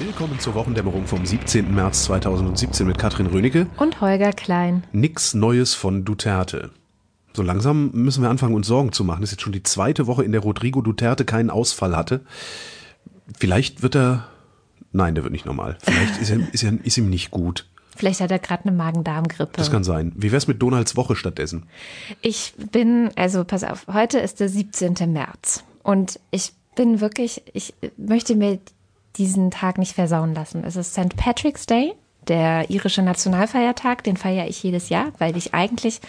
Willkommen zur Wochendämmerung vom 17. März 2017 mit Katrin Rönecke. Und Holger Klein. Nix Neues von Duterte. So langsam müssen wir anfangen, uns Sorgen zu machen. Das ist jetzt schon die zweite Woche, in der Rodrigo Duterte keinen Ausfall hatte. Vielleicht wird er. Nein, der wird nicht normal. Vielleicht ist, er, ist, er, ist ihm nicht gut. Vielleicht hat er gerade eine Magen-Darm-Grippe. Das kann sein. Wie wär's mit Donalds Woche stattdessen? Ich bin, also pass auf, heute ist der 17. März. Und ich bin wirklich, ich möchte mir diesen Tag nicht versauen lassen. Es ist St. Patrick's Day, der irische Nationalfeiertag. Den feiere ich jedes Jahr, weil ich eigentlich,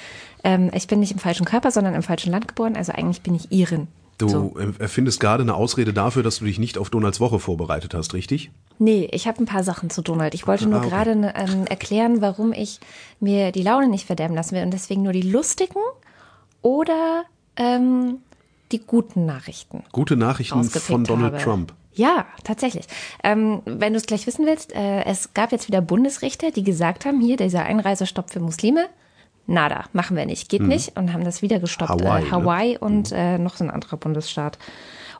ähm, ich bin nicht im falschen Körper, sondern im falschen Land geboren. Also eigentlich bin ich Irin. Du So. erfindest gerade eine Ausrede dafür, dass du dich nicht auf Donalds Woche vorbereitet hast, richtig? Nee, ich habe ein paar Sachen zu Donald. Ich wollte nur Ah, okay. gerade ne, ähm, erklären, warum ich mir die Laune nicht verderben lassen will und deswegen nur die lustigen oder ähm, die guten Nachrichten. Gute Nachrichten von Donald habe. Trump. Ja, tatsächlich. Ähm, wenn du es gleich wissen willst, äh, es gab jetzt wieder Bundesrichter, die gesagt haben, hier dieser Einreisestopp für Muslime, nada, machen wir nicht, geht nicht und haben das wieder gestoppt. Mhm. Hawaii, äh, ne? Hawaii und äh, noch so ein anderer Bundesstaat.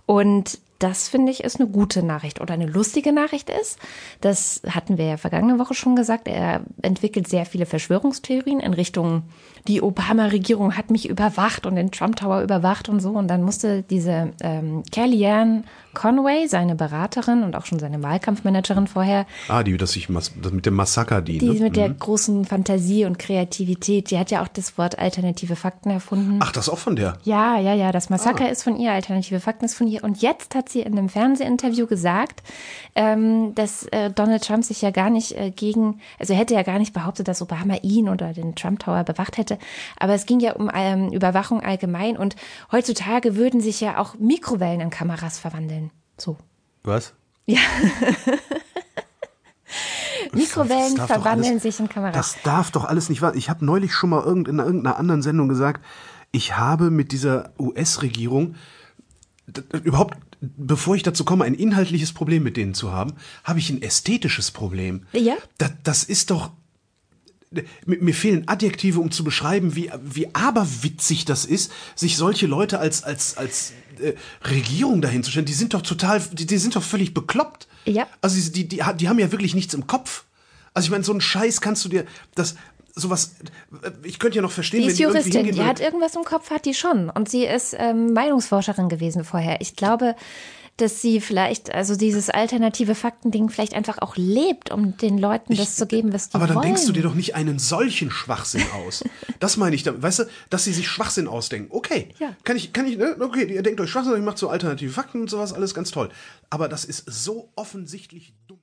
Und das finde ich ist eine gute Nachricht oder eine lustige Nachricht ist, das hatten wir ja vergangene Woche schon gesagt, er entwickelt sehr viele Verschwörungstheorien in Richtung, die Obama-Regierung hat mich überwacht und den Trump Tower überwacht und so. Und dann musste diese ähm, Kellyanne Conway, seine Beraterin und auch schon seine Wahlkampfmanagerin vorher, Ah, die, das, sich, mas- das mit dem Massaker, die. die ne? mit der großen Fantasie und Kreativität, die hat ja auch das Wort alternative Fakten erfunden. Ach, das ist auch von der. Ja, ja, ja, das Ah. Massaker ist von ihr, alternative Fakten ist von ihr. Und jetzt hat sie in einem Fernsehinterview gesagt, ähm, dass äh, Donald Trump sich ja gar nicht äh, gegen, also er hätte ja gar nicht behauptet, dass Obama ihn oder den Trump Tower bewacht hätte. Aber es ging ja um ähm, Überwachung allgemein. Und heutzutage würden sich ja auch Mikrowellen in Kameras verwandeln. So. Was? Mikrowellen Das doch verwandeln alles- sich in Kameras. Das darf doch alles nicht wahr. Ich habe neulich schon mal irgend, in irgendeiner anderen Sendung gesagt, ich habe mit dieser US-Regierung überhaupt, bevor ich dazu komme, ein inhaltliches Problem mit denen zu haben, habe ich ein ästhetisches Problem. Ja? Das, das ist doch. Mir fehlen Adjektive, um zu beschreiben, wie, wie aberwitzig das ist, sich solche Leute als, als, als äh, Regierung dahinzustellen. Die sind doch total, die, die sind doch völlig bekloppt. Ja. Also die, die, die, die haben ja wirklich nichts im Kopf. Also ich meine, so einen Scheiß kannst du dir, das, sowas, ich könnte ja noch verstehen, Die wenn ist die irgendwie Juristin, hingehen die hat irgendwas im Kopf, hat die schon. Und sie ist ähm, Meinungsforscherin gewesen vorher. Ich glaube, dass sie vielleicht, also dieses alternative Fakten-Ding vielleicht einfach auch lebt, um den Leuten das zu geben, was die Aber dann wollen. denkst du dir doch nicht einen solchen Schwachsinn aus. Das meine ich da, weißt du, dass sie sich Schwachsinn ausdenken. Okay. Ja. Kann ich, kann ich, ne? Okay, ihr denkt euch Schwachsinn, ich macht so alternative Fakten und sowas, alles ganz toll. Aber das ist so offensichtlich dumm.